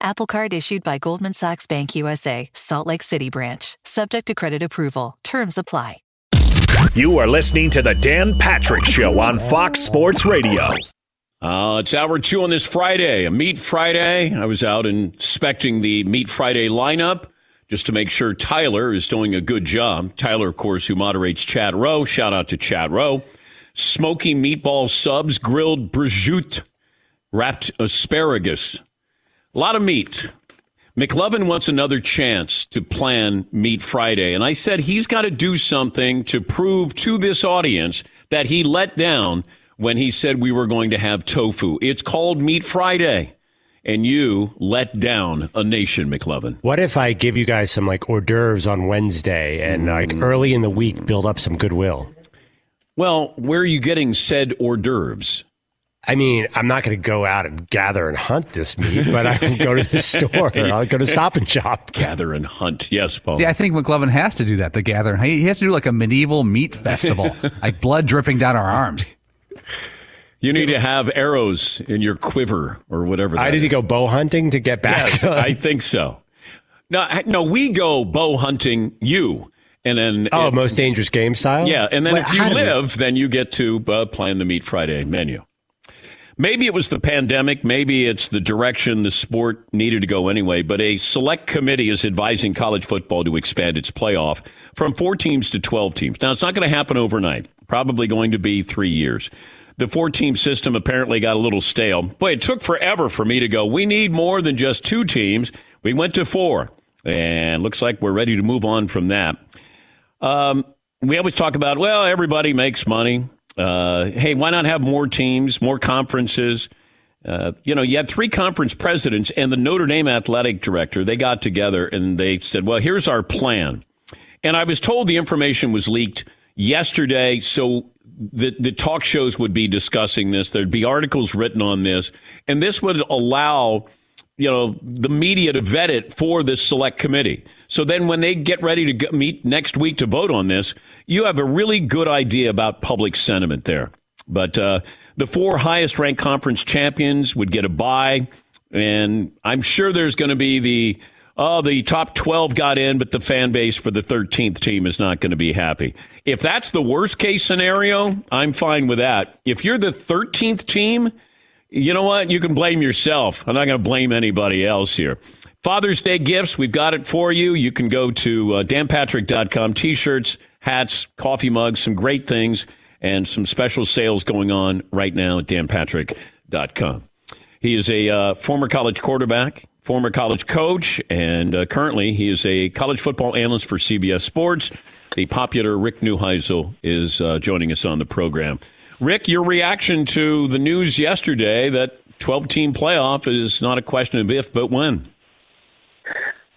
Apple Card issued by Goldman Sachs Bank USA, Salt Lake City branch. Subject to credit approval. Terms apply. You are listening to the Dan Patrick Show on Fox Sports Radio. Uh, it's hour two on this Friday, a Meat Friday. I was out inspecting the Meat Friday lineup just to make sure Tyler is doing a good job. Tyler, of course, who moderates Chad Row. Shout out to Chad Row. Smoky meatball subs, grilled prosciutto, wrapped asparagus, a lot of meat. McLovin wants another chance to plan Meat Friday. And I said he's got to do something to prove to this audience that he let down when he said we were going to have tofu. It's called Meat Friday. And you let down a nation, McLovin. What if I give you guys some like hors d'oeuvres on Wednesday and like mm. early in the week build up some goodwill? Well, where are you getting said hors d'oeuvres? I mean, I'm not going to go out and gather and hunt this meat, but I can go to the store. I'll go to Stop and Shop. Gather and hunt. Yes, Paul. See, I think McLovin has to do that. The gather. He has to do like a medieval meat festival, like blood dripping down our arms. You need to have arrows in your quiver or whatever. I need is. to go bow hunting to get back. Yes, I think so. No, no, we go bow hunting. You. And then, oh, if, most dangerous game style. Yeah, and then Wait, if you how do we- live, then you get to uh, plan the Meat Friday menu. Maybe it was the pandemic. Maybe it's the direction the sport needed to go anyway. But a select committee is advising college football to expand its playoff from four teams to 12 teams. Now, it's not going to happen overnight, probably going to be three years. The four team system apparently got a little stale. Boy, it took forever for me to go, we need more than just two teams. We went to four. And looks like we're ready to move on from that. Um, we always talk about, well, everybody makes money. Uh, hey, why not have more teams, more conferences? Uh, you know, you had three conference presidents and the Notre Dame athletic director. They got together and they said, well, here's our plan. And I was told the information was leaked yesterday, so the, the talk shows would be discussing this. There'd be articles written on this, and this would allow you know the media to vet it for this select committee. So then, when they get ready to meet next week to vote on this, you have a really good idea about public sentiment there. But uh, the four highest ranked conference champions would get a bye, and I'm sure there's going to be the oh the top 12 got in, but the fan base for the 13th team is not going to be happy. If that's the worst case scenario, I'm fine with that. If you're the 13th team you know what? You can blame yourself. I'm not going to blame anybody else here. Father's Day gifts, we've got it for you. You can go to uh, danpatrick.com, t shirts, hats, coffee mugs, some great things, and some special sales going on right now at danpatrick.com. He is a uh, former college quarterback, former college coach, and uh, currently he is a college football analyst for CBS Sports. The popular Rick Neuheisel is uh, joining us on the program. Rick, your reaction to the news yesterday that 12 team playoff is not a question of if, but when?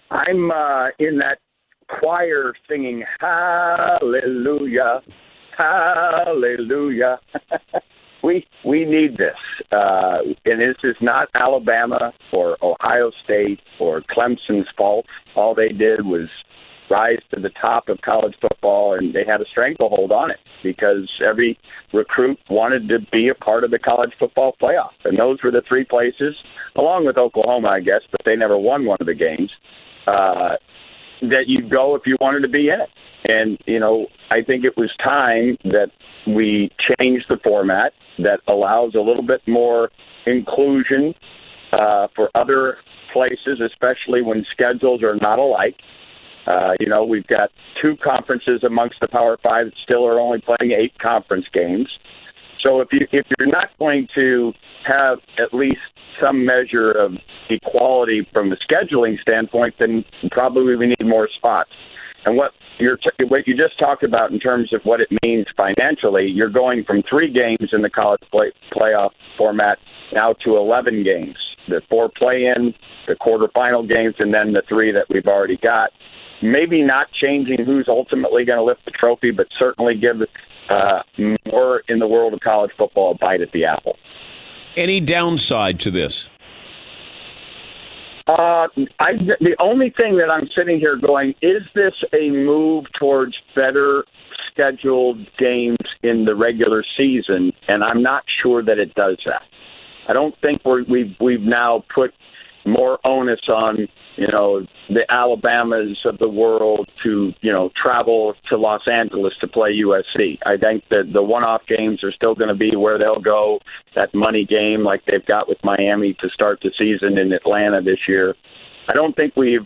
I'm uh, in that choir singing Hallelujah, Hallelujah. we we need this, uh, and this is not Alabama or Ohio State or Clemson's fault. All they did was rise to the top of college football, and they had a stranglehold on it because every recruit wanted to be a part of the college football playoff, and those were the three places, along with Oklahoma, I guess, but they never won one of the games. Uh, that you'd go if you wanted to be in it. And, you know, I think it was time that we changed the format that allows a little bit more inclusion uh, for other places, especially when schedules are not alike. Uh, you know, we've got two conferences amongst the Power Five that still are only playing eight conference games. So if you if you're not going to have at least some measure of equality from the scheduling standpoint, then probably we need more spots. And what you're t- what you just talked about in terms of what it means financially, you're going from three games in the college play- playoff format now to 11 games. The four play-in, the quarterfinal games, and then the three that we've already got maybe not changing who's ultimately going to lift the trophy, but certainly give uh, more in the world of college football a bite at the apple. Any downside to this? Uh, I, the only thing that I'm sitting here going, is this a move towards better scheduled games in the regular season? And I'm not sure that it does that. I don't think we're, we've we've now put more onus on you know the Alabamas of the world to you know travel to Los Angeles to play USC. I think that the one-off games are still going to be where they'll go. That money game like they've got with Miami to start the season in Atlanta this year. I don't think we've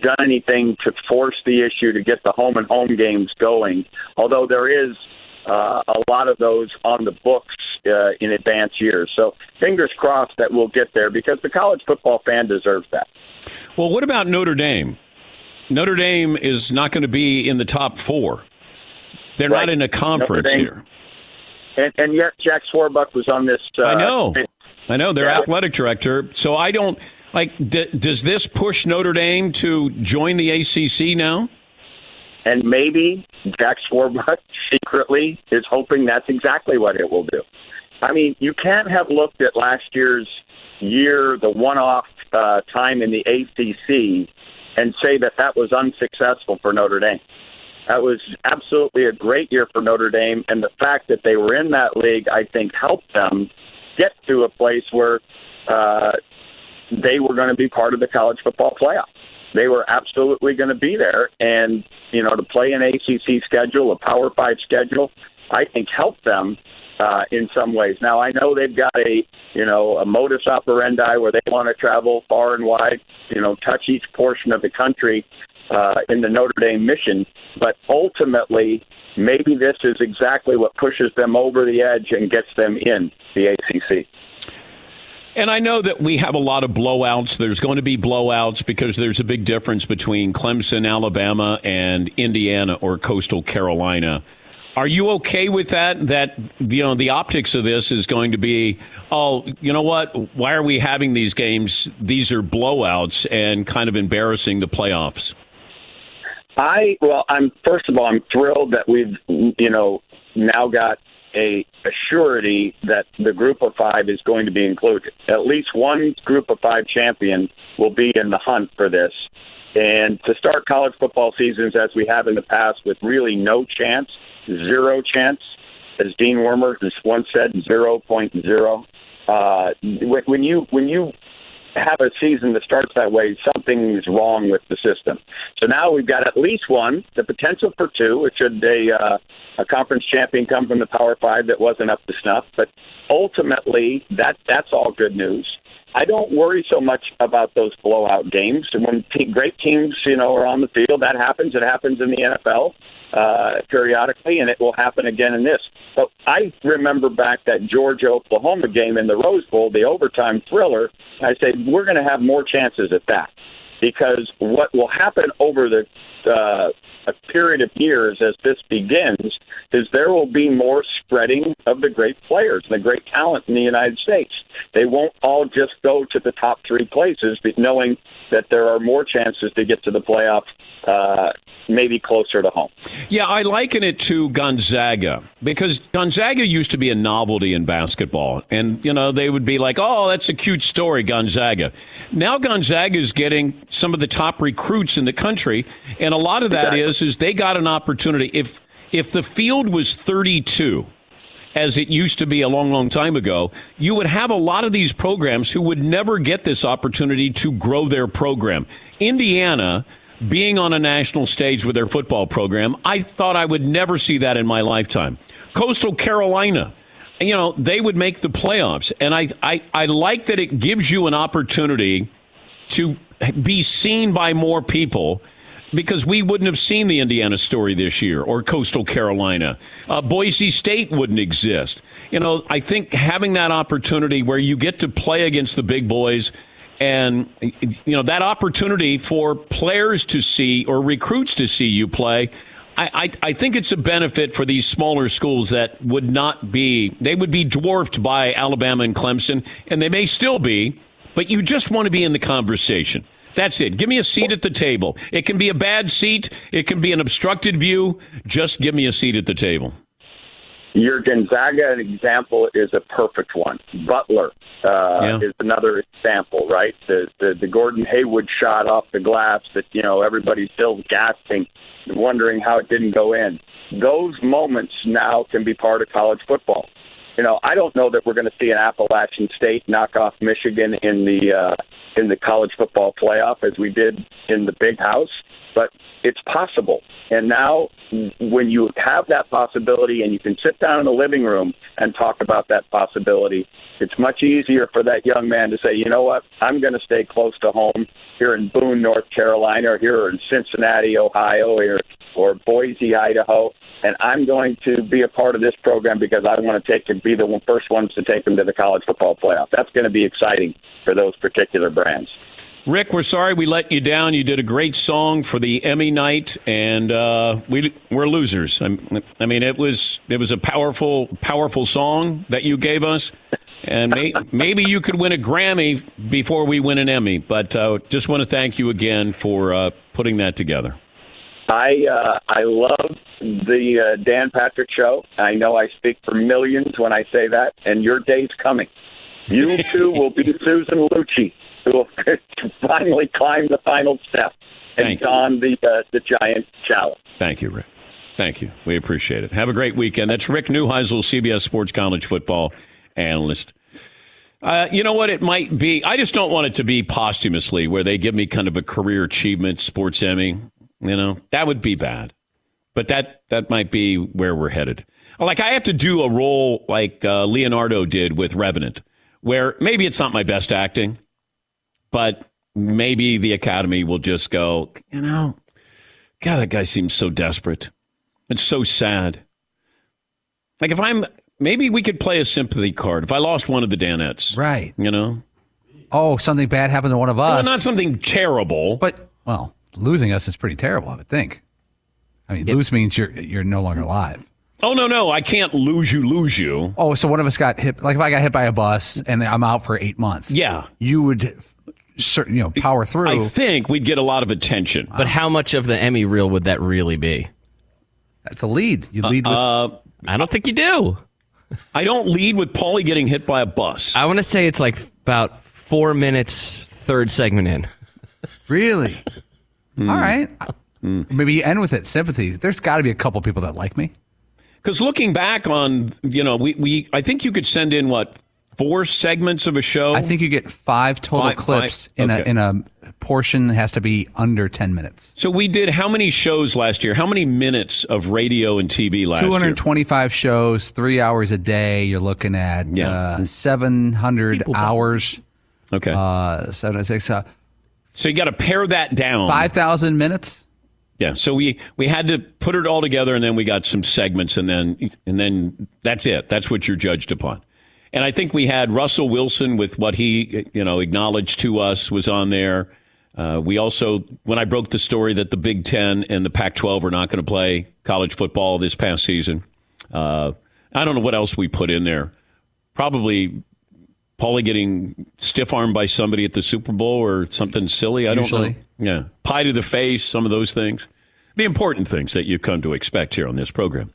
done anything to force the issue to get the home and home games going. Although there is uh, a lot of those on the books uh, in advance years. So fingers crossed that we'll get there because the college football fan deserves that. Well, what about Notre Dame? Notre Dame is not going to be in the top four. They're right. not in a conference here. And, and, yet, Jack Swarbrick was on this. Uh, I know. I know. Their yeah. athletic director. So I don't like. D- does this push Notre Dame to join the ACC now? And maybe Jack Swarbrick secretly is hoping that's exactly what it will do. I mean, you can't have looked at last year's year, the one-off uh, time in the ACC, and say that that was unsuccessful for Notre Dame. That was absolutely a great year for Notre Dame, and the fact that they were in that league, I think, helped them get to a place where uh, they were going to be part of the college football playoff. They were absolutely going to be there, and you know, to play an ACC schedule, a Power Five schedule, I think helped them uh, in some ways. Now I know they've got a you know a modus operandi where they want to travel far and wide, you know, touch each portion of the country uh, in the Notre Dame mission. But ultimately, maybe this is exactly what pushes them over the edge and gets them in the ACC. And I know that we have a lot of blowouts. There's going to be blowouts because there's a big difference between Clemson, Alabama, and Indiana or Coastal Carolina. Are you okay with that? That you know the optics of this is going to be, oh, you know what? Why are we having these games? These are blowouts and kind of embarrassing the playoffs. I well, I'm first of all, I'm thrilled that we've you know now got a, surety that the group of five is going to be included. At least one group of five champion will be in the hunt for this. And to start college football seasons as we have in the past with really no chance zero chance, as Dean Wormer has once said, zero point zero. Uh, when you when you have a season that starts that way, something's wrong with the system. So now we've got at least one, the potential for two. Should a uh, a conference champion come from the Power Five that wasn't up to snuff, but ultimately that that's all good news. I don't worry so much about those blowout games. When te- great teams, you know, are on the field, that happens. It happens in the NFL. Uh, periodically, and it will happen again in this. But I remember back that Georgia Oklahoma game in the Rose Bowl, the overtime thriller. I said we're going to have more chances at that because what will happen over the uh, a period of years as this begins is there will be more spreading of the great players and the great talent in the United States. They won't all just go to the top three places, but knowing that there are more chances to get to the playoff, uh, maybe closer to home. Yeah, I liken it to Gonzaga because Gonzaga used to be a novelty in basketball. And, you know, they would be like, oh, that's a cute story, Gonzaga. Now Gonzaga is getting some of the top recruits in the country. And a lot of that exactly. is is they got an opportunity. If if the field was 32, as it used to be a long, long time ago, you would have a lot of these programs who would never get this opportunity to grow their program. Indiana being on a national stage with their football program, I thought I would never see that in my lifetime. Coastal Carolina, you know, they would make the playoffs. And I, I, I like that it gives you an opportunity to be seen by more people because we wouldn't have seen the Indiana story this year or Coastal Carolina. Uh, Boise State wouldn't exist. You know, I think having that opportunity where you get to play against the big boys and, you know, that opportunity for players to see or recruits to see you play. I, I, I think it's a benefit for these smaller schools that would not be, they would be dwarfed by Alabama and Clemson, and they may still be, but you just want to be in the conversation. That's it. Give me a seat at the table. It can be a bad seat, it can be an obstructed view. Just give me a seat at the table. Your Gonzaga example is a perfect one. Butler uh, yeah. is another example, right? The, the the Gordon Hayward shot off the glass that you know everybody's still gasping, wondering how it didn't go in. Those moments now can be part of college football you know, I don't know that we're going to see an Appalachian State knock off Michigan in the uh, in the college football playoff as we did in the Big House, but it's possible. And now, when you have that possibility and you can sit down in the living room and talk about that possibility, it's much easier for that young man to say, you know what, I'm going to stay close to home here in Boone, North Carolina, or here in Cincinnati, Ohio, or, or Boise, Idaho and I'm going to be a part of this program because I want to take and be the first ones to take them to the college football playoff. That's going to be exciting for those particular brands. Rick, we're sorry we let you down. You did a great song for the Emmy night, and uh, we we're losers. I mean, it was it was a powerful powerful song that you gave us, and may, maybe you could win a Grammy before we win an Emmy. But uh, just want to thank you again for uh, putting that together. I uh, I love the uh, Dan Patrick Show. I know I speak for millions when I say that, and your day's coming. You too will be Susan Lucci, who will finally climb the final step and Thank don the uh, the giant challenge. Thank you, Rick. Thank you. We appreciate it. Have a great weekend. That's Rick Neuheisel, CBS Sports College football analyst. Uh, you know what? It might be. I just don't want it to be posthumously, where they give me kind of a career achievement sports Emmy. You know, that would be bad. But that that might be where we're headed. Like I have to do a role like uh, Leonardo did with Revenant, where maybe it's not my best acting, but maybe the Academy will just go, you know, God, that guy seems so desperate. It's so sad. Like if I'm, maybe we could play a sympathy card. If I lost one of the Danettes, right? You know, oh, something bad happened to one of us. Well, not something terrible, but well, losing us is pretty terrible, I would think. I mean, yep. lose means you're you're no longer alive. Oh no, no, I can't lose you, lose you. Oh, so one of us got hit. Like if I got hit by a bus and I'm out for eight months. Yeah, you would, certain you know, power through. I think we'd get a lot of attention. But how much of the Emmy reel would that really be? That's a lead. You lead with. Uh, I don't think you do. I don't lead with Paulie getting hit by a bus. I want to say it's like about four minutes, third segment in. Really? Mm. All right. Mm. Maybe you end with it. Sympathy. There's got to be a couple people that like me. Because looking back on, you know, we, we I think you could send in what four segments of a show. I think you get five total five, clips five, in okay. a in a portion that has to be under ten minutes. So we did how many shows last year? How many minutes of radio and TV last year? Two hundred twenty-five shows, three hours a day. You're looking at yeah. uh, seven hundred hours. Okay, uh, seven six. Uh, so you got to pare that down. Five thousand minutes. Yeah, so we we had to put it all together, and then we got some segments, and then and then that's it. That's what you're judged upon. And I think we had Russell Wilson with what he you know acknowledged to us was on there. Uh, we also, when I broke the story that the Big Ten and the Pac-12 are not going to play college football this past season, uh, I don't know what else we put in there. Probably Paulie getting stiff armed by somebody at the Super Bowl or something silly. I Usually. don't know. Yeah. Pie to the face, some of those things. The important things that you come to expect here on this program.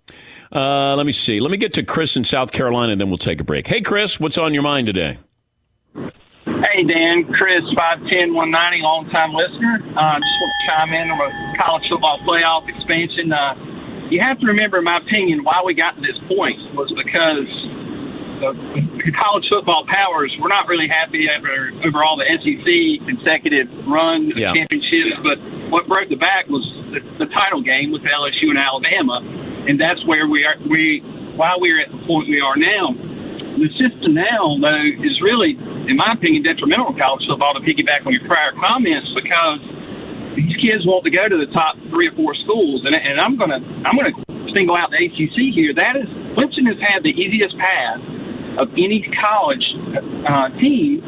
Uh, let me see. Let me get to Chris in South Carolina, and then we'll take a break. Hey, Chris, what's on your mind today? Hey, Dan. Chris, 5'10", 190, long-time listener. Uh, just want to chime in on a college football playoff expansion. Uh, you have to remember, in my opinion, why we got to this point was because the college football powers were not really happy over, over all the SEC consecutive run Yeah. championships, but what broke the back was the, the title game with LSU and Alabama, and that's where we are. We why we're at the point we are now. The system now, though, is really, in my opinion, detrimental to college football. To piggyback on your prior comments, because these kids want to go to the top three or four schools, and, and I'm gonna I'm gonna single out the ACC here. That is, Clemson has had the easiest path of any college uh, team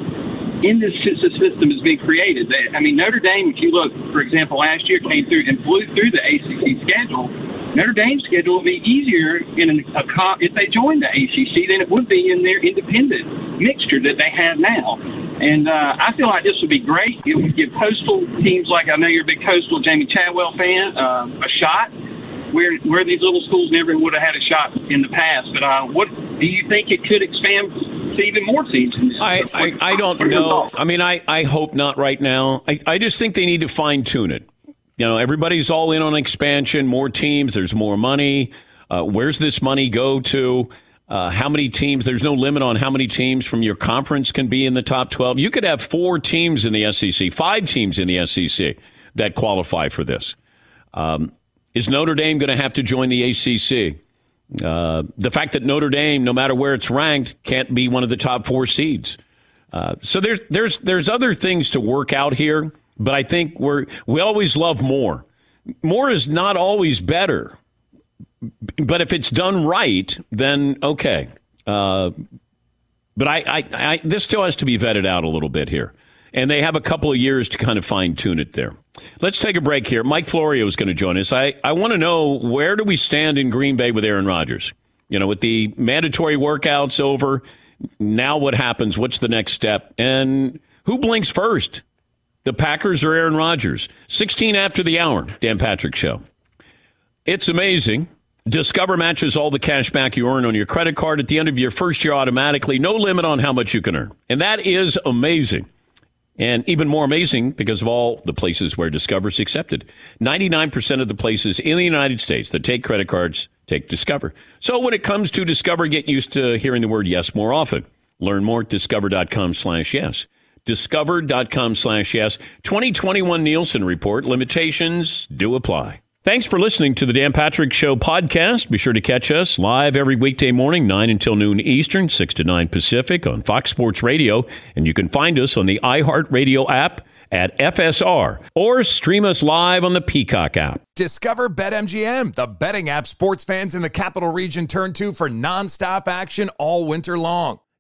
in this system has been created. They, I mean, Notre Dame, if you look, for example, last year came through and flew through the ACC schedule. Notre Dame's schedule will be easier in an, a co- if they join the ACC than it would be in their independent mixture that they have now. And uh, I feel like this would be great. It would give coastal teams like I know you're a big coastal Jamey Chadwell fan uh, a shot where where these little schools never would have had a shot in the past. But uh, what do you think it could expand to even more teams? I, I, I don't know. I mean, I, I hope not right now. I, I just think they need to fine tune it. You know, everybody's all in on expansion, more teams, there's more money. Uh, where's this money go to? Uh, how many teams? There's no limit on how many teams from your conference can be in the top 12. You could have four teams in the SEC, five teams in the SEC that qualify for this. Um, is Notre Dame going to have to join the ACC? Uh, the fact that Notre Dame, no matter where it's ranked, can't be one of the top four seeds. Uh, so there's there's there's other things to work out here, but I think we're we always love more. More is not always better, but if it's done right, then okay. Uh, but I, I, I this still has to be vetted out a little bit here, and they have a couple of years to kind of fine tune it there. Let's take a break here. Mike Florio is going to join us. I, I want to know where do we stand in Green Bay with Aaron Rodgers? You know, with the mandatory workouts over, now what happens? What's the next step? And who blinks first? The Packers or Aaron Rodgers? 16 after the hour, Dan Patrick Show. It's amazing. Discover matches all the cash back you earn on your credit card at the end of your first year automatically. No limit on how much you can earn. And that is amazing. And even more amazing because of all the places where Discover is accepted. 99% of the places in the United States that take credit cards take Discover. So when it comes to Discover, get used to hearing the word yes more often. Learn more at discover.com slash yes. Discover.com slash yes. 2021 Nielsen Report. Limitations do apply. Thanks for listening to the Dan Patrick Show podcast. Be sure to catch us live every weekday morning, 9 until noon Eastern, 6 to 9 Pacific on Fox Sports Radio. And you can find us on the iHeartRadio app at FSR or stream us live on the Peacock app. Discover BetMGM, the betting app sports fans in the capital region turn to for nonstop action all winter long.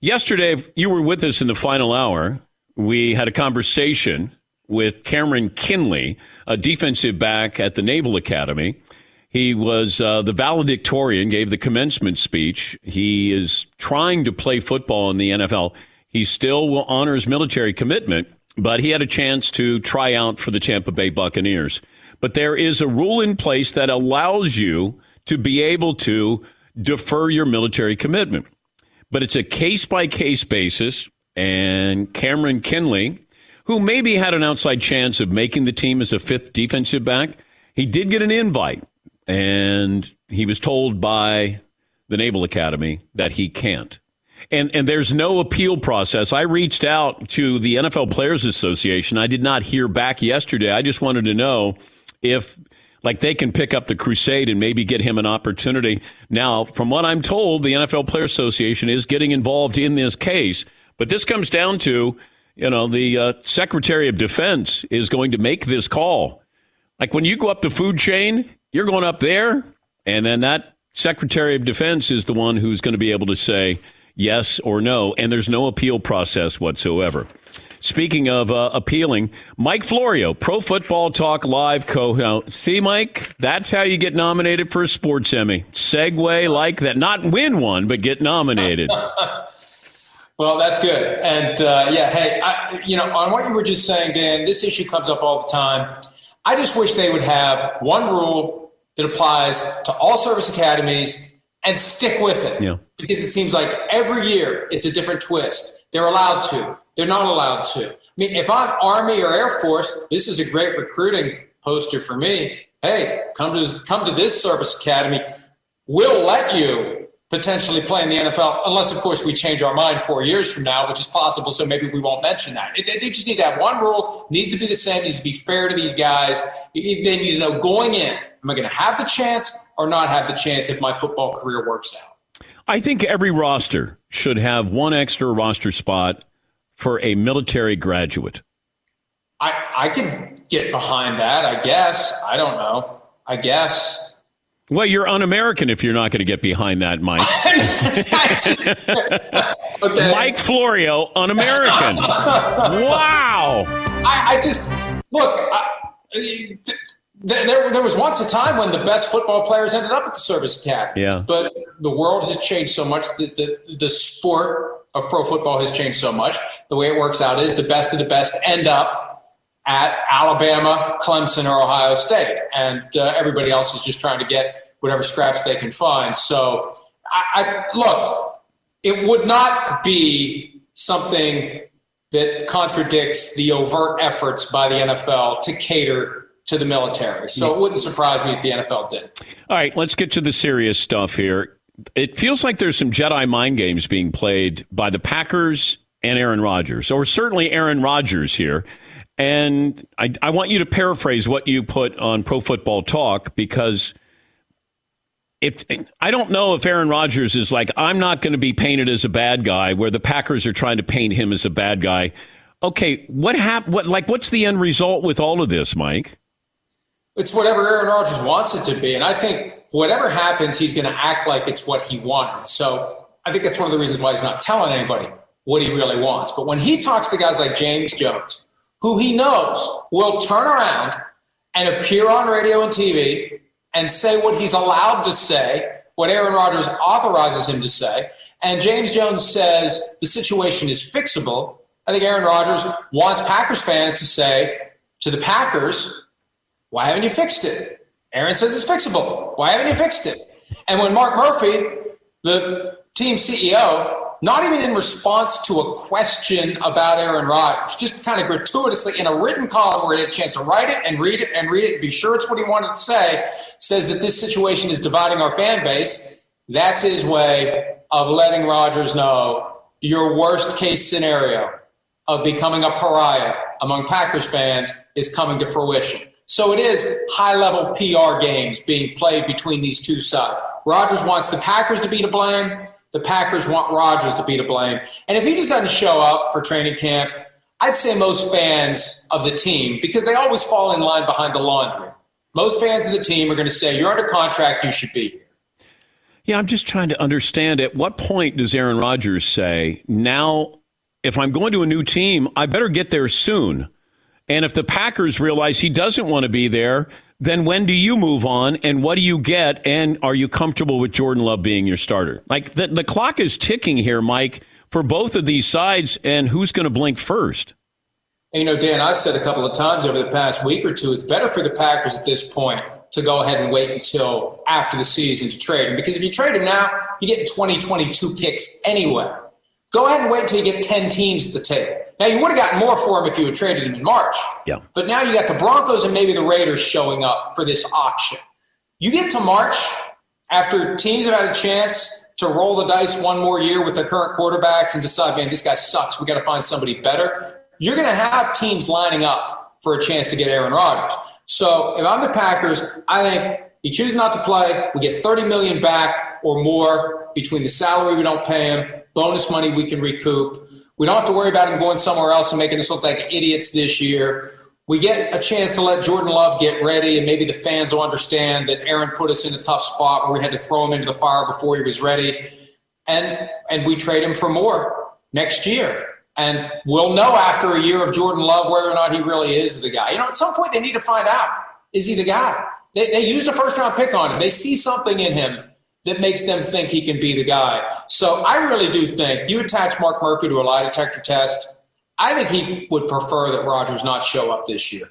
Yesterday, you were with us in the final hour. We had a conversation with Cameron Kinley, a defensive back at the Naval Academy. He was uh, the valedictorian, gave the commencement speech. He is trying to play football in the NFL. He still will honor his military commitment, but he had a chance to try out for the Tampa Bay Buccaneers. But there is a rule in place that allows you to be able to defer your military commitment but it's a case by case basis. And Cameron Kinley, who maybe had an outside chance of making the team as a fifth defensive back, he did get an invite. And he was told by the Naval Academy that he can't. And, and there's no appeal process. I reached out to the NFL Players Association. I did not hear back yesterday. I just wanted to know if like they can pick up the crusade and maybe get him an opportunity. Now, from what I'm told, the NFL Player Association is getting involved in this case, but this comes down to, you know, the uh, Secretary of Defense is going to make this call. Like when you go up the food chain, you're going up there, and then that Secretary of Defense is the one who's going to be able to say yes or no, and there's no appeal process whatsoever. Speaking of uh, appealing, Mike Florio, Pro Football Talk Live co-host. See, Mike, that's how you get nominated for a sports Emmy. Segue like that, not win one, but get nominated. well, that's good. And uh, yeah, hey, I, you know, on what you were just saying, Dan, this issue comes up all the time. I just wish they would have one rule that applies to all service academies and stick with it. Yeah. Because it seems like every year it's a different twist. They're allowed to. They're not allowed to. I mean, if I'm Army or Air Force, this is a great recruiting poster for me. Hey, come to come to this service academy. We'll let you potentially play in the NFL, unless of course we change our mind four years from now, which is possible. So maybe we won't mention that. They just need to have one rule. Needs to be the same. Needs to be fair to these guys. They need to know going in: Am I going to have the chance or not have the chance if my football career works out? I think every roster should have one extra roster spot for a military graduate? I, I can get behind that, I guess. I don't know. I guess. Well, you're un American if you're not going to get behind that, Mike. okay. Mike Florio, un American. wow. I, I just look. I, there, there was once a time when the best football players ended up at the service academy. Yeah. But the world has changed so much. that the, the sport of pro football has changed so much. The way it works out is the best of the best end up at Alabama, Clemson, or Ohio State, and uh, everybody else is just trying to get whatever scraps they can find. So, I, I look. It would not be something that contradicts the overt efforts by the NFL to cater to the military. So it wouldn't surprise me if the NFL did. All right, let's get to the serious stuff here. It feels like there's some Jedi mind games being played by the Packers and Aaron Rodgers, or certainly Aaron Rodgers here. And I, I want you to paraphrase what you put on Pro Football Talk because if I don't know if Aaron Rodgers is like, I'm not going to be painted as a bad guy, where the Packers are trying to paint him as a bad guy. Okay, what happened? What like what's the end result with all of this, Mike? It's whatever Aaron Rodgers wants it to be. And I think whatever happens, he's going to act like it's what he wanted. So I think that's one of the reasons why he's not telling anybody what he really wants. But when he talks to guys like James Jones, who he knows will turn around and appear on radio and TV and say what he's allowed to say, what Aaron Rodgers authorizes him to say, and James Jones says the situation is fixable, I think Aaron Rodgers wants Packers fans to say to the Packers, why haven't you fixed it? Aaron says it's fixable. Why haven't you fixed it? And when Mark Murphy, the team CEO, not even in response to a question about Aaron Rodgers, just kind of gratuitously in a written column where he had a chance to write it and read it and read it and be sure it's what he wanted to say, says that this situation is dividing our fan base. That's his way of letting Rodgers know your worst case scenario of becoming a pariah among Packers fans is coming to fruition. So it is high level PR games being played between these two sides. Rodgers wants the Packers to be to blame. The Packers want Rodgers to be to blame. And if he just doesn't show up for training camp, I'd say most fans of the team, because they always fall in line behind the laundry, most fans of the team are going to say, You're under contract, you should be here. Yeah, I'm just trying to understand at what point does Aaron Rodgers say, Now, if I'm going to a new team, I better get there soon? And if the Packers realize he doesn't want to be there, then when do you move on and what do you get? And are you comfortable with Jordan Love being your starter? Like the, the clock is ticking here, Mike, for both of these sides, and who's going to blink first? And, you know, Dan, I've said a couple of times over the past week or two, it's better for the Packers at this point to go ahead and wait until after the season to trade him. Because if you trade him now, you get 2022 picks anyway. Go ahead and wait until you get 10 teams at the table. Now, you would have gotten more for him if you had traded him in March. Yeah. But now you got the Broncos and maybe the Raiders showing up for this auction. You get to March after teams have had a chance to roll the dice one more year with their current quarterbacks and decide, man, this guy sucks. We got to find somebody better. You're going to have teams lining up for a chance to get Aaron Rodgers. So if I'm the Packers, I think he chooses not to play. We get 30 million back or more between the salary we don't pay him bonus money we can recoup. We don't have to worry about him going somewhere else and making us look like idiots this year. We get a chance to let Jordan Love get ready, and maybe the fans will understand that Aaron put us in a tough spot where we had to throw him into the fire before he was ready. And and we trade him for more next year. And we'll know after a year of Jordan Love whether or not he really is the guy. You know, at some point they need to find out is he the guy? They, they used a first round pick on him. They see something in him that makes them think he can be the guy. So I really do think you attach Mark Murphy to a lie detector test. I think he would prefer that Rodgers not show up this year.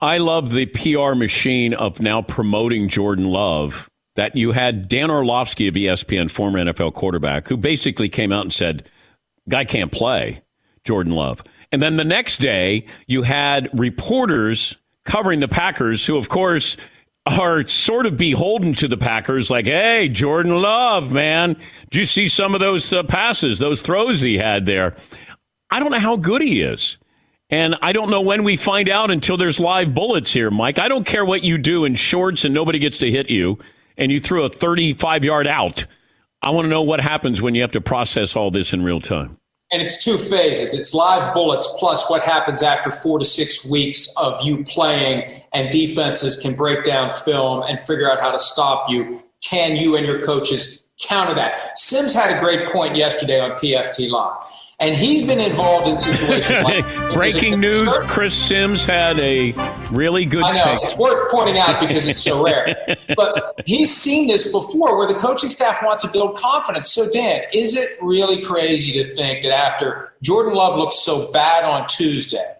I love the PR machine of now promoting Jordan Love. That you had Dan Orlovsky of ESPN, former NFL quarterback, who basically came out and said, Guy can't play, Jordan Love. And then the next day, you had reporters covering the Packers who, of course, are sort of beholden to the Packers, like, hey, Jordan Love, man, did you see some of those uh, passes, those throws he had there? I don't know how good he is. And I don't know when we find out until there's live bullets here, Mike. I don't care what you do in shorts and nobody gets to hit you and you threw a 35 yard out. I want to know what happens when you have to process all this in real time and it's two phases. It's live bullets plus what happens after four to six weeks of you playing, and defenses can break down film and figure out how to stop you. Can you and your coaches counter that? Sims had a great point yesterday on PFT Live. And he's been involved in situations like breaking news: Chris Sims had a really good. I know take. it's worth pointing out because it's so rare. But he's seen this before, where the coaching staff wants to build confidence. So, Dan, is it really crazy to think that after Jordan Love looks so bad on Tuesday,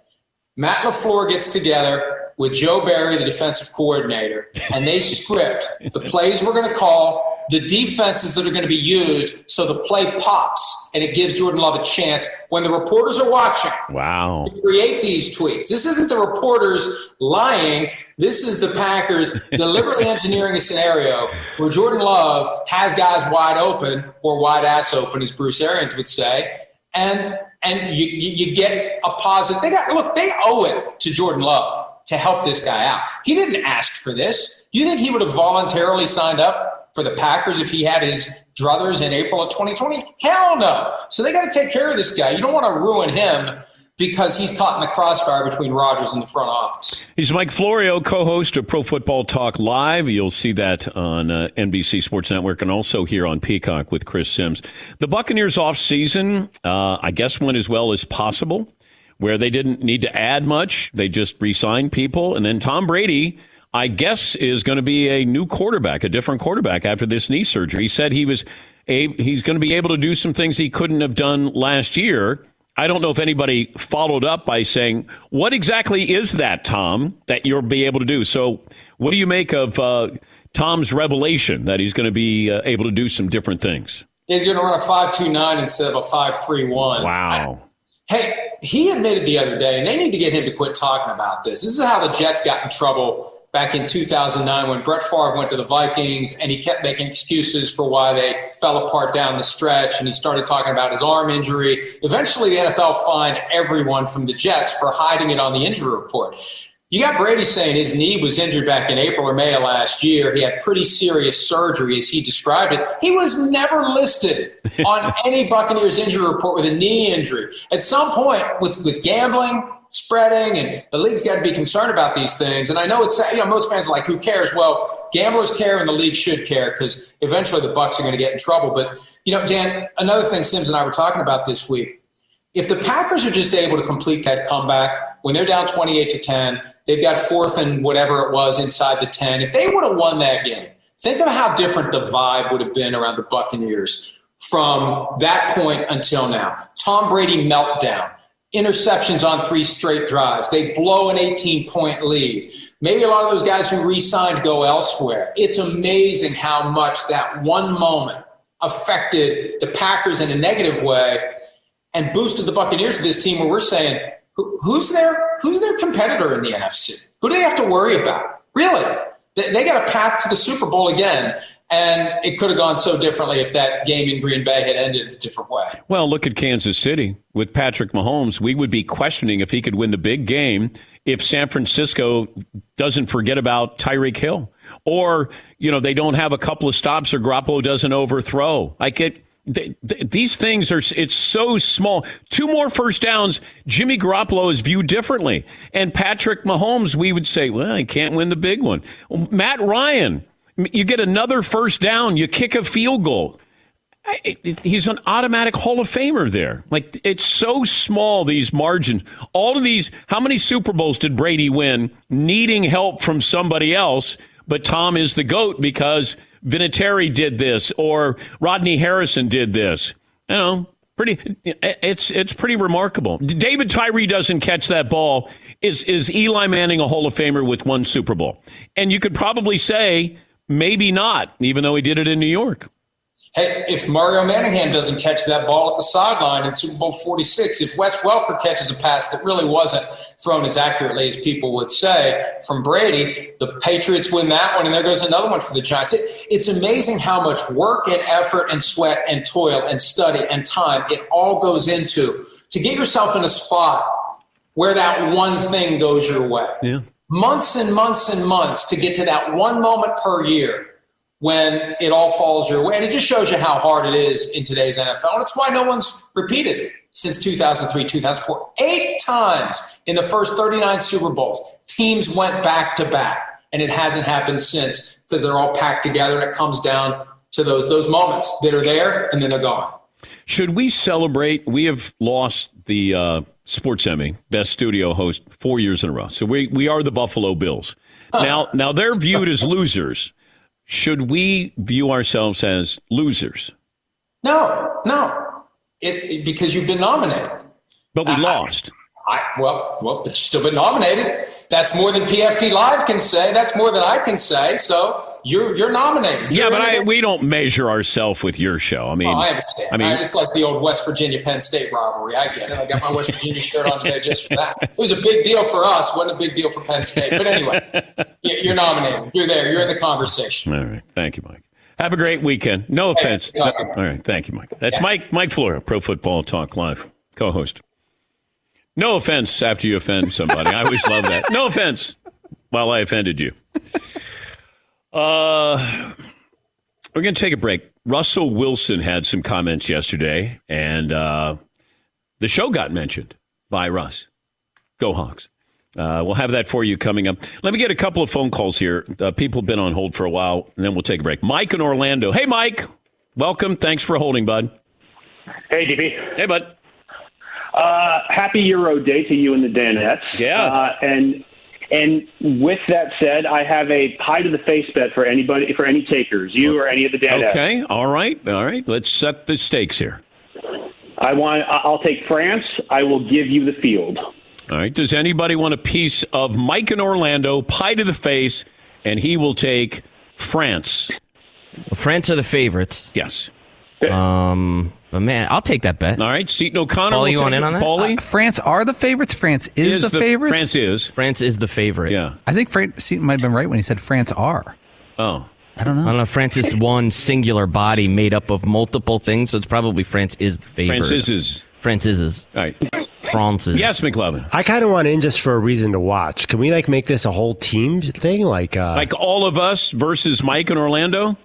Matt LaFleur gets together with Joe Barry, the defensive coordinator, and they script the plays we're going to call, the defenses that are going to be used, so the play pops and it gives Jordan Love a chance when the reporters are watching. Wow. To create these tweets. This isn't the reporters lying. This is the Packers deliberately engineering a scenario where Jordan Love has guys wide open or wide ass open, as Bruce Arians would say, and and you, you, you get a positive. They got look. They owe it to Jordan Love to help this guy out. He didn't ask for this. You think he would have voluntarily signed up for the Packers if he had his druthers in April of 2020? Hell no. So they got to take care of this guy. You don't want to ruin him because he's caught in the crossfire between Rodgers and the front office. He's Mike Florio, co-host of Pro Football Talk Live. You'll see that on uh, NBC Sports Network and also here on Peacock with Chris Sims. The Buccaneers off season, uh, I guess, went as well as possible where they didn't need to add much. They just re signed people. And then Tom Brady, I guess, is going to be a new quarterback, a different quarterback after this knee surgery. He said he was a, he's going to be able to do some things he couldn't have done last year. I don't know if anybody followed up by saying, What exactly is that, Tom, that you'll be able to do? So, what do you make of uh, Tom's revelation that he's going to be uh, able to do some different things? He's going to run a 5.29 instead of a 5.31. Wow. Hey, he admitted the other day, and they need to get him to quit talking about this. This is how the Jets got in trouble back in 2009 when Brett Favre went to the Vikings and he kept making excuses for why they fell apart down the stretch and he started talking about his arm injury. Eventually, the NFL fined everyone from the Jets for hiding it on the injury report. You got Brady saying his knee was injured back in April or May of last year. He had pretty serious surgery, as he described it. He was never listed on any Buccaneers injury report with a knee injury. At some point, with, with gambling, spreading, and the league's got to be concerned about these things. And I know it's you know most fans are like, who cares? Well, gamblers care, and the league should care because eventually the Bucks are going to get in trouble. But you know, Dan, another thing Sims and I were talking about this week if the Packers are just able to complete that comeback when they're down 28 to 10, they've got fourth and whatever it was inside the 10. If they would have won that game, think of how different the vibe would have been around the Buccaneers from that point until now. Tom Brady meltdown, interceptions on three straight drives. They blow an 18 point lead. Maybe a lot of those guys who re signed go elsewhere. It's amazing how much that one moment affected the Packers in a negative way and boosted the Buccaneers to this team where we're saying, who's their who's their competitor in the NFC? Who do they have to worry about? Really? They got a path to the Super Bowl again, and it could have gone so differently if that game in Green Bay had ended a different way. Well, look at Kansas City with Patrick Mahomes. We would be questioning if he could win the big game if San Francisco doesn't forget about Tyreek Hill, or you know they don't have a couple of stops or Garoppolo doesn't overthrow. Like it these things are it's so small. Two more first downs. Jimmy garoppolo is viewed differently. And patrick mahomes we would say well he can't win the big one. Matt ryan you get another first down you kick a field goal. He's an automatic hall of famer there. Like it's so small these margins. All of these how many super bowls did brady win needing help from somebody else? But tom is the goat because Vinatieri did this or Rodney Harrison did this. You know, pretty it's it's pretty remarkable. David Tyree doesn't catch that ball. Is is Eli Manning a Hall of Famer with one Super Bowl? And you could probably say maybe not, even though he did it in New York. Hey, if Mario Manningham doesn't catch that ball at the sideline in Super Bowl 46, if Wes Welker catches a pass that really wasn't thrown as accurately as people would say from Brady, the Patriots win that one, and there goes another one for the Giants. It, it's amazing how much work and effort and sweat and toil and study and time it all goes into to get yourself in a spot where that one thing goes your way. Yeah. Months and months and months to get to that one moment per year when it all falls your way. And it just shows you how hard it is in today's NFL. And it's why no one's repeated it since 2003, 2004. Eight times in the first 39 Super Bowls, teams went back to back. And it hasn't happened since because they're all packed together and it comes down to those, those moments that are there and then they're gone. Should we celebrate? We have lost the uh, Sports Emmy Best Studio Host four years in a row. So we, we are the Buffalo Bills. Now, now they're viewed as losers. Should we view ourselves as losers? No, no, it, it- because you've been nominated. But we lost. I, well, well, but you've still been nominated. That's more than PFT Live can say. That's more than I can say. So you're you're nominated. Yeah, You're but I, we don't measure ourselves with your show. I mean, Oh, I understand. I mean, it's like the old West Virginia Penn State rivalry. I get it. I got my West Virginia shirt on today just for that. It was a big deal for us. wasn't a big deal for Penn State. But anyway, you- you're nominated. You're there. You're in the conversation. All right. Thank you, Mike. Have a great weekend. No offense. you're welcome. All right. Thank you, Mike. That's Mike Mike Florio, Pro Football Talk Live, co-host. No offense after you offend somebody. I always love that. No offense while I offended you. Uh, we're going to take a break. Russell Wilson had some comments yesterday, and uh, the show got mentioned by Russ. Go Hawks. Uh, we'll have that for you coming up. Let me get a couple of phone calls here. Uh, people have been on hold for a while, and then we'll take a break. Mike in Orlando. Hey, Mike. Welcome. Thanks for holding, bud. Hey, DP. Hey, bud. Uh, happy Euro Day to you and the Danettes. Yeah. Uh, and and with that said, I have a pie to the face bet for anybody for any takers, you or any of the Danettes. Okay. All right. All right. Let's set the stakes here. I want. I- I'll take France. I will give you the field. All right. Does anybody want a piece of Mike in Orlando, pie to the face, and he will take France? France are the favorites. Yes. Um, but man, I'll take that bet. All right. Seton O'Connor. Paulie, you take want in on that? Paulie? Uh, France are the favorites. France is, Is the, the- favorites. France is. France is the favorite. Yeah. I think France Seton might have been right when he said France are. Oh. I don't know. I don't know. France is one singular body made up of multiple things, so it's probably France is the favorite. France is is. France is is. All right. France is. Yes, McLovin. I kind of want in just for a reason to watch. Can we like make this a whole team thing? Like, uh, Like all of us versus Mike in Orlando?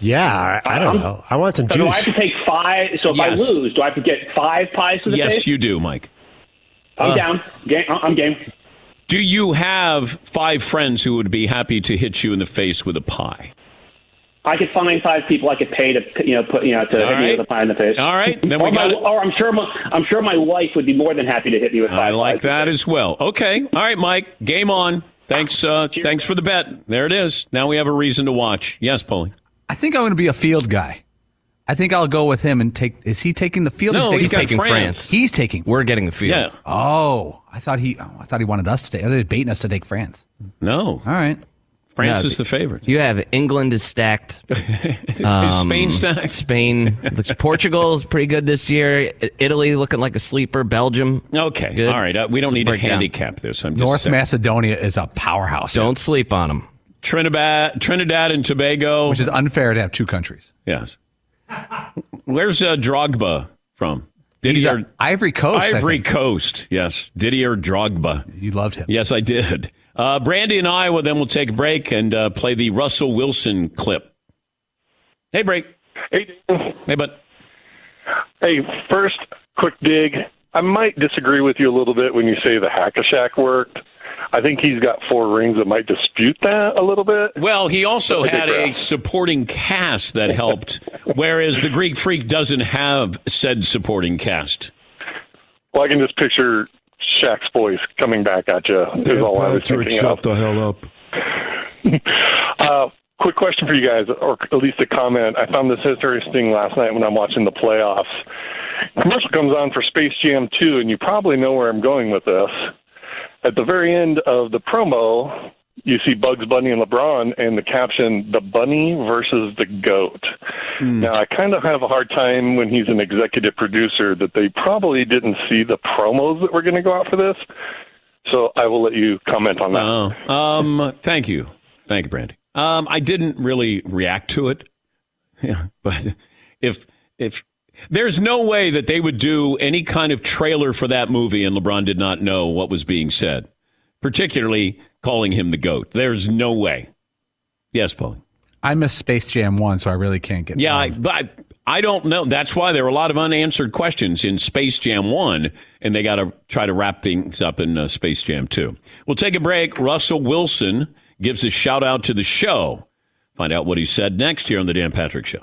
Yeah, I, I don't Um, know. I want some So do I have to take five? So if Yes. I lose, do I have to get five pies to the Yes, face? you do, Mike. I'm Uh, down. Game, I'm game. Do you have five friends who would be happy to hit you in the face with a pie? I could find five people I could pay to you know put you know to All hit me with a pie in the face. All right, then we or, got it. or I'm sure my I'm sure my wife would be more than happy to hit me with five. I like pies. that as well. Okay. All right, Mike. Game on. Thanks. Uh, thanks for the bet. There it is. Now we have a reason to watch. Yes, Paulie. I think I'm going to be a field guy. I think I'll go with him and take. Is he taking the field? or No, is he he's taking France. France. He's taking. We're getting the field. Yeah. Oh, I thought he. Oh, I thought he wanted us to take. I thought he was baiting us to take France. No. All right. France No, is the favorite. You have England is stacked. Um, Spain stacked? Spain. Looks, Portugal is pretty good this year. Italy looking like a sleeper. Belgium. Okay. Good. All right. Uh, we don't need to Break it down. handicap this. I'm just North saying. Macedonia is a powerhouse. Don't sleep on them. Trinidad, Trinidad and Tobago. which is unfair to have two countries. yes. Where's uh, Drogba from? He's Didier at Ivory Coast. Ivory. Coast. Yes. Didier Drogba. You loved him. Yes, I did. Uh, Brandy in Iowa. Then we'll take a break and uh, play the Russell Wilson clip. Hey, break. Hey, Hey, bud. hey, first, quick dig. I might disagree with you a little bit when you say the hack a Shaq worked. I think he's got four rings that might dispute that a little bit. Well, he also Like had a graph. supporting cast that helped, whereas the Greek Freak doesn't have said supporting cast. Well, I can just picture Shaq's voice coming back at you. Is all I was thinking of. the hell up. Uh, quick question for you guys, or at least a comment. I found this interesting last night when I'm watching the playoffs. Commercial comes on for Space Jam 2, and you probably know where I'm going with this. At the very end of the promo, you see Bugs Bunny and LeBron, and the caption, The Bunny versus the Goat. Now, I kind of have a hard time when he's an executive producer that they probably didn't see the promos that were going to go out for this. So I will let you comment on that. Oh, um, thank you, thank you, Brandy. Um, I didn't really react to it, yeah, but if if there's no way that they would do any kind of trailer for that movie and LeBron did not know what was being said, particularly calling him the goat. There's no way. Yes, Paul. I missed Space Jam one, so I really can't get. Yeah, I, but I, I don't know. That's why there are a lot of unanswered questions in Space Jam 1, and they got to try to wrap things up in uh, Space Jam 2. We'll take a break. Russell Wilson gives a shout out to the show. Find out what he said next here on The Dan Patrick Show.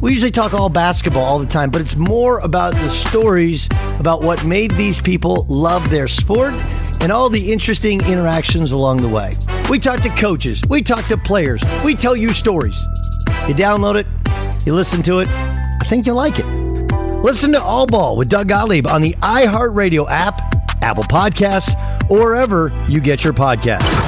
We usually talk all basketball all the time, but it's more about the stories about what made these people love their sport and all the interesting interactions along the way. We talk to coaches, we talk to players, we tell you stories. You download it, you listen to it, I think you'll like it. Listen to All Ball with Doug Gottlieb on the iHeartRadio app, Apple Podcasts, or wherever you get your podcasts.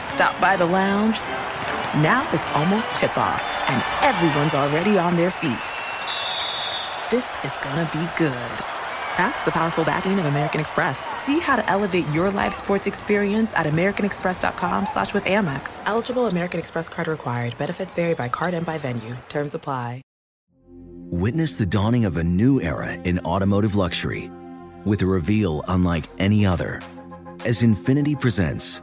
Stop by the lounge. Now it's almost tip off, and everyone's already on their feet. This is gonna be good. That's the powerful backing of American Express. See how to elevate your live sports experience at americanexpress.com slash with Amex. Eligible American Express card required. Benefits vary by card and by venue. Terms apply. Witness the dawning of a new era in automotive luxury with a reveal unlike any other as Infiniti presents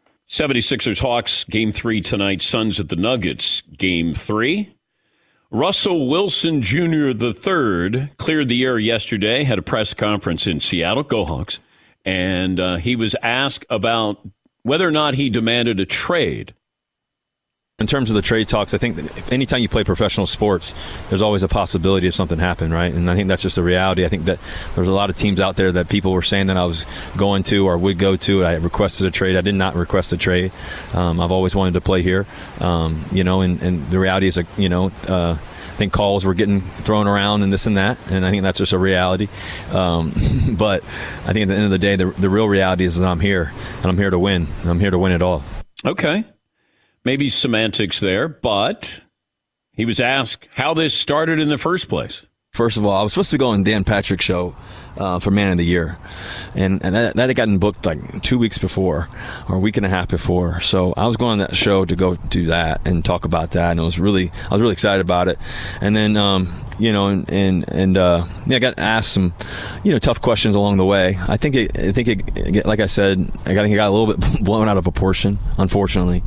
76ers Hawks game three tonight. Suns at the Nuggets game three. Russell Wilson Jr. the third cleared the air yesterday. Had a press conference in Seattle. Go Hawks! And uh, he was asked about whether or not he demanded a trade in terms of the trade talks, I think anytime you play professional sports, there's always a possibility of something happen, right? And I think that's just the reality. I think that there's a lot of teams out there that people were saying that I was going to or would go to. I requested a trade. I did not request a trade. Um, I've always wanted to play here, um, you know. And, and, the reality is, you know. Uh, think calls were getting thrown around and this and that, and I think that's just a reality. Um, but I think at the end of the day, the, the real reality is that I'm here, and I'm here to win. I'm here to win it all. Okay. Maybe semantics there, but he was asked how this started in the first place. First of all, I was supposed to go on Dan Patrick show uh, for Man of the Year, and, and that, that had gotten booked like two weeks before or a week and a half before. So I was going on that show to go do that and talk about that, and it was really I was really excited about it. And then um, you know, and and, and uh, yeah, I got asked some you know tough questions along the way. I think it, I think it, like I said, I think it got a little bit blown out of proportion, unfortunately.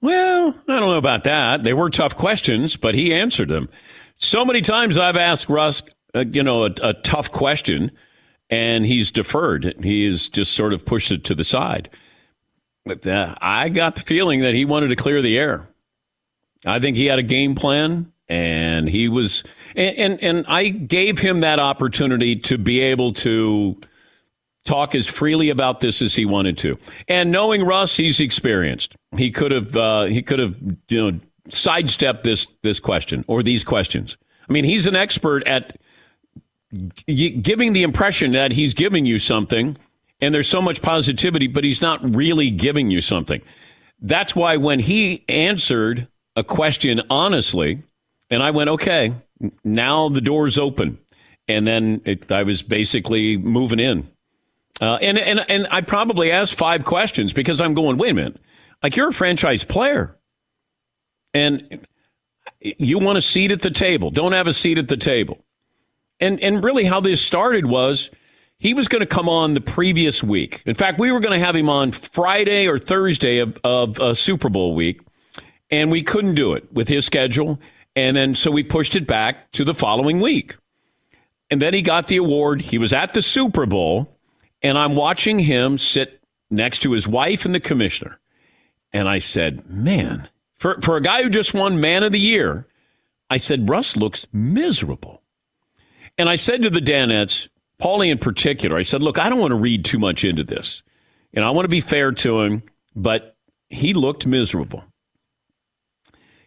Well, I don't know about that. They were tough questions, but he answered them. So many times I've asked Russ, uh, you know, a, a, tough question, and he's deferred. He has just sort of pushed it to the side. But uh, I got the feeling that he wanted to clear the air. I think he had a game plan, and he was, and and, and I gave him that opportunity to be able to talk as freely about this as he wanted to. And knowing Russ, he's experienced. He could have uh, he could have you know sidestep this this question or these questions. I mean, he's an expert at g- giving the impression that he's giving you something, and there's so much positivity, but he's not really giving you something. That's why when he answered a question honestly, and I went, okay, now the door's open, and then it, I was basically moving in. Uh, and, and and I probably asked five questions because I'm going, wait a minute, like you're a franchise player. And you want a seat at the table. Don't have a seat at the table. And and really how this started was he was going to come on the previous week. In fact, we were going to have him on Friday or Thursday of, of uh, Super Bowl week, and we couldn't do it with his schedule. And then so we pushed it back to the following week. And then he got the award. He was at the Super Bowl, and I'm watching him sit next to his wife and the commissioner. And I said, man, for, for a guy who just won Man of the Year, I said, Russ looks miserable. And I said to the Danettes, Paulie in particular, I said, look, I don't want to read too much into this. And I want to be fair to him, but he looked miserable.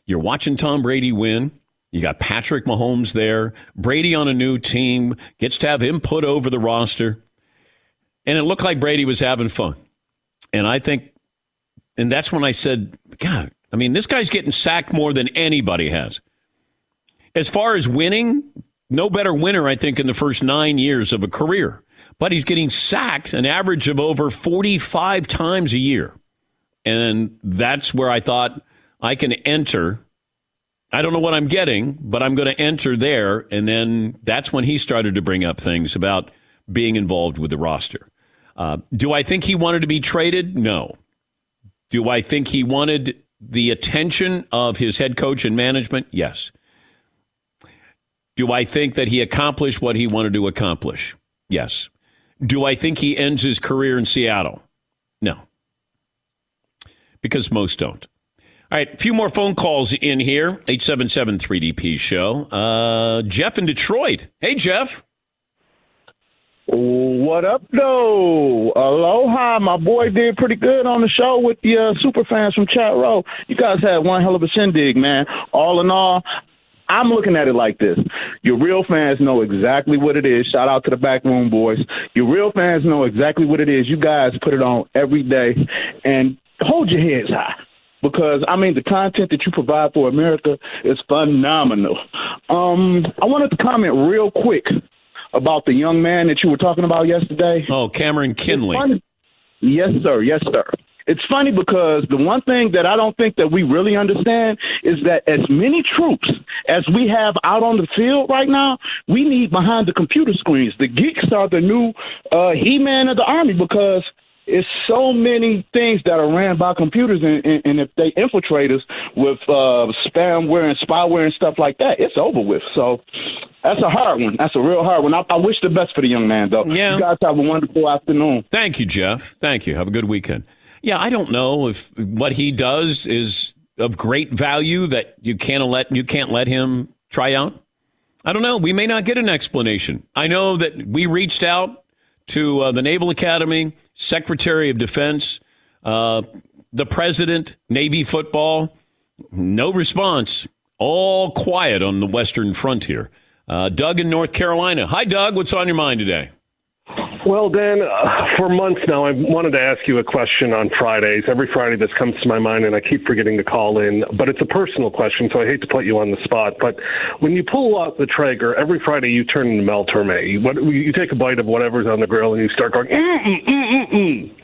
You're watching Tom Brady win. You got Patrick Mahomes there. Brady on a new team gets to have him put over the roster. And it looked like Brady was having fun. And I think, and that's when I said, God, I mean, this guy's getting sacked more than anybody has. As far as winning, no better winner, I think, in the first nine years of a career. But he's getting sacked an average of over 45 times a year. And that's where I thought I can enter. I don't know what I'm getting, but I'm going to enter there. And then that's when he started to bring up things about being involved with the roster. Uh, do I think he wanted to be traded? No. Do I think he wanted the attention of his head coach and management? Yes. Do I think that he accomplished what he wanted to accomplish? Yes. Do I think he ends his career in Seattle? No. Because most don't. All right, a few more phone calls in here. 877 3DP show. Uh, Jeff in Detroit. Hey, Jeff. What up, though? Aloha. My boy did pretty good on the show with the uh, super fans from Chat Row. You guys had one hell of a shindig, man. All in all, I'm looking at it like this. Your real fans know exactly what it is. Shout out to the backroom boys. Your real fans know exactly what it is. You guys put it on every day and hold your heads high because I mean the content that you provide for America is phenomenal. Um, I wanted to comment real quick about the young man that you were talking about yesterday. Oh, Cameron Kinley. Yes, sir. Yes, sir. It's funny because the one thing that I don't think that we really understand is that as many troops as we have out on the field right now, we need behind the computer screens. The geeks are the new uh, He-Man of the Army because it's so many things that are ran by computers, and, and, and if they infiltrate us with uh, spamware and spyware and stuff like that, it's over with. So that's a hard one. That's a real hard one. I, I wish the best for the young man, though. Yeah. You guys have a wonderful afternoon. Thank you, Jeff. Thank you. Have a good weekend. Yeah, I don't know if what he does is of great value that you can't let you can't let him try out. I don't know. We may not get an explanation. I know that we reached out to uh, the Naval Academy, Secretary of Defense, uh, the President, Navy football. No response. all quiet on the western frontier. Uh, Doug in North Carolina. Hi, Doug. What's on your mind today? Well, Dan, uh, for months now, I wanted to ask you a question on Fridays. Every Friday, this comes to my mind, and I keep forgetting to call in. But it's a personal question, so I hate to put you on the spot. But when you pull out the Traeger, every Friday you turn into Mel Torme. What, you take a bite of whatever's on the grill, and you start going, mm, mm, mm, mm, mm.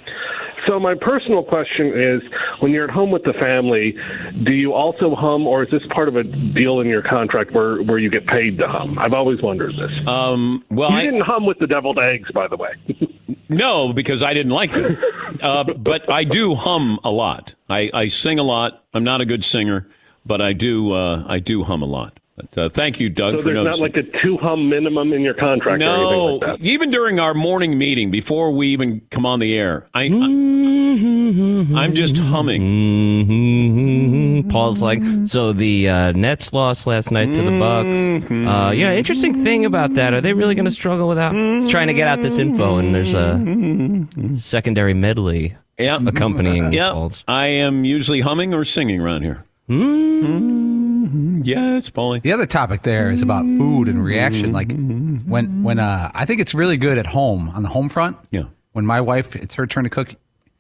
So my personal question is, when you're at home with the family, do you also hum, or is this part of a deal in your contract where where you get paid to hum? I've always wondered this. Um, well, you I- didn't hum with the deviled eggs, by the way. No, because I didn't like them. Uh, but I do hum a lot. I, I sing a lot. I'm not a good singer, but I do uh, I do hum a lot. But, uh, thank you, Doug, so for there's not like a two hum minimum in your contract or anything no, like that. even during our morning meeting, before we even come on the air, I, I I'm just humming. Paul's like, so the uh, Nets lost last night to the Bucks. Mm-hmm. Uh, yeah, interesting thing about that. Are they really going to struggle without trying to get out this info? And there's a secondary medley Yep. accompanying Yep. Paul's. I am usually humming or singing around here. Mm-hmm. Yes, Paulie. The other topic there is about food and reaction. Like mm-hmm. Mm-hmm. when when uh, I think it's really good at home on the home front. Yeah. When my wife, it's her turn to cook,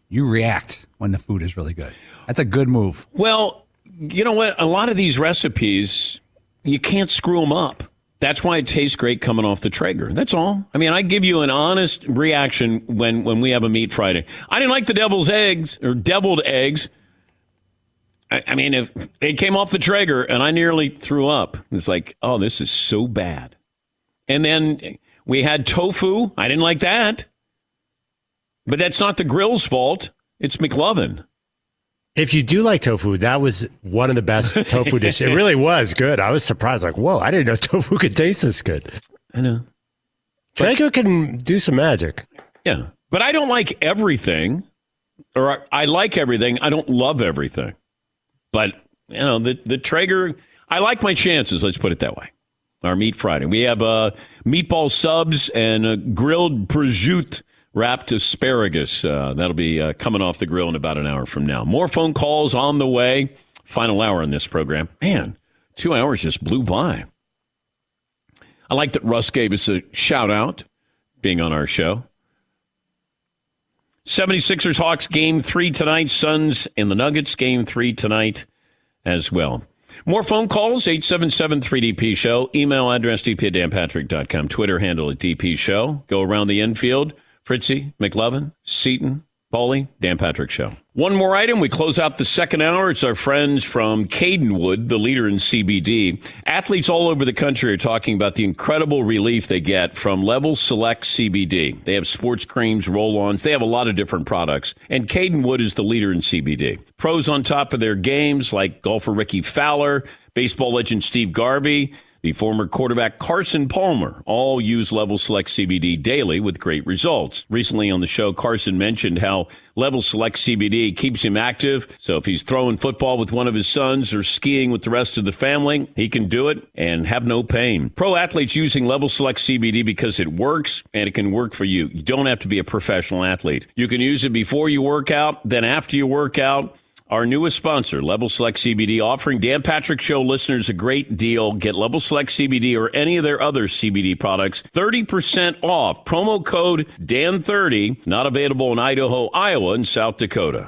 you react when the food is really good. That's a good move. Well, you know what? A lot of these recipes, you can't screw them up. That's why it tastes great coming off the Traeger. That's all. I mean, I give you an honest reaction when when we have a meat Friday. I didn't like the devil's eggs or deviled eggs. I, I mean, if it came off the Traeger and I nearly threw up, it's like, oh, this is so bad. And then we had tofu. I didn't like that. But that's not the grill's fault. It's McLovin. If you do like tofu, that was one of the best tofu dishes. It really was good. I was surprised. Like, whoa, I didn't know tofu could taste this good. I know. Traeger can do some magic. Yeah. But I don't like everything, or I, I like everything. I don't love everything. But, you know, the, the Traeger, I like my chances. Let's put it that way. Our Meat Friday. We have uh, meatball subs and a grilled prosciutto wrapped asparagus. Uh, that'll be uh, coming off the grill in about an hour from now. More phone calls on the way. Final hour on this program. Man, two hours just blew by. I like that Russ gave us a shout out being on our show. 76ers Hawks game three tonight. Suns and the Nuggets game three tonight as well. More phone calls, 877 3DP Show. Email address dp at danpatrick.com. Twitter handle at DP Show. Go around the infield. Fritzy, McLovin, Seton, Paulie, Dan Patrick Show. One more item. We close out the second hour. It's our friends from Cadenwood, the leader in CBD. Athletes all over the country are talking about the incredible relief they get from Level Select CBD. They have sports creams, roll ons, they have a lot of different products. And Cadenwood is the leader in CBD. Pros on top of their games, like golfer Rickie Fowler, baseball legend Steve Garvey. The former quarterback Carson Palmer all use Level Select CBD daily with great results. Recently on the show, Carson mentioned how Level Select CBD keeps him active. So if he's throwing football with one of his sons or skiing with the rest of the family, he can do it and have no pain. Pro athletes using Level Select CBD because it works and it can work for you. You don't have to be a professional athlete. You can use it before you work out, then after you work out. Our newest sponsor, Level Select CBD, offering Dan Patrick Show listeners a great deal. Get Level Select CBD or any of their other CBD products 30% off. Promo code DAN30, not available in Idaho, Iowa, and South Dakota.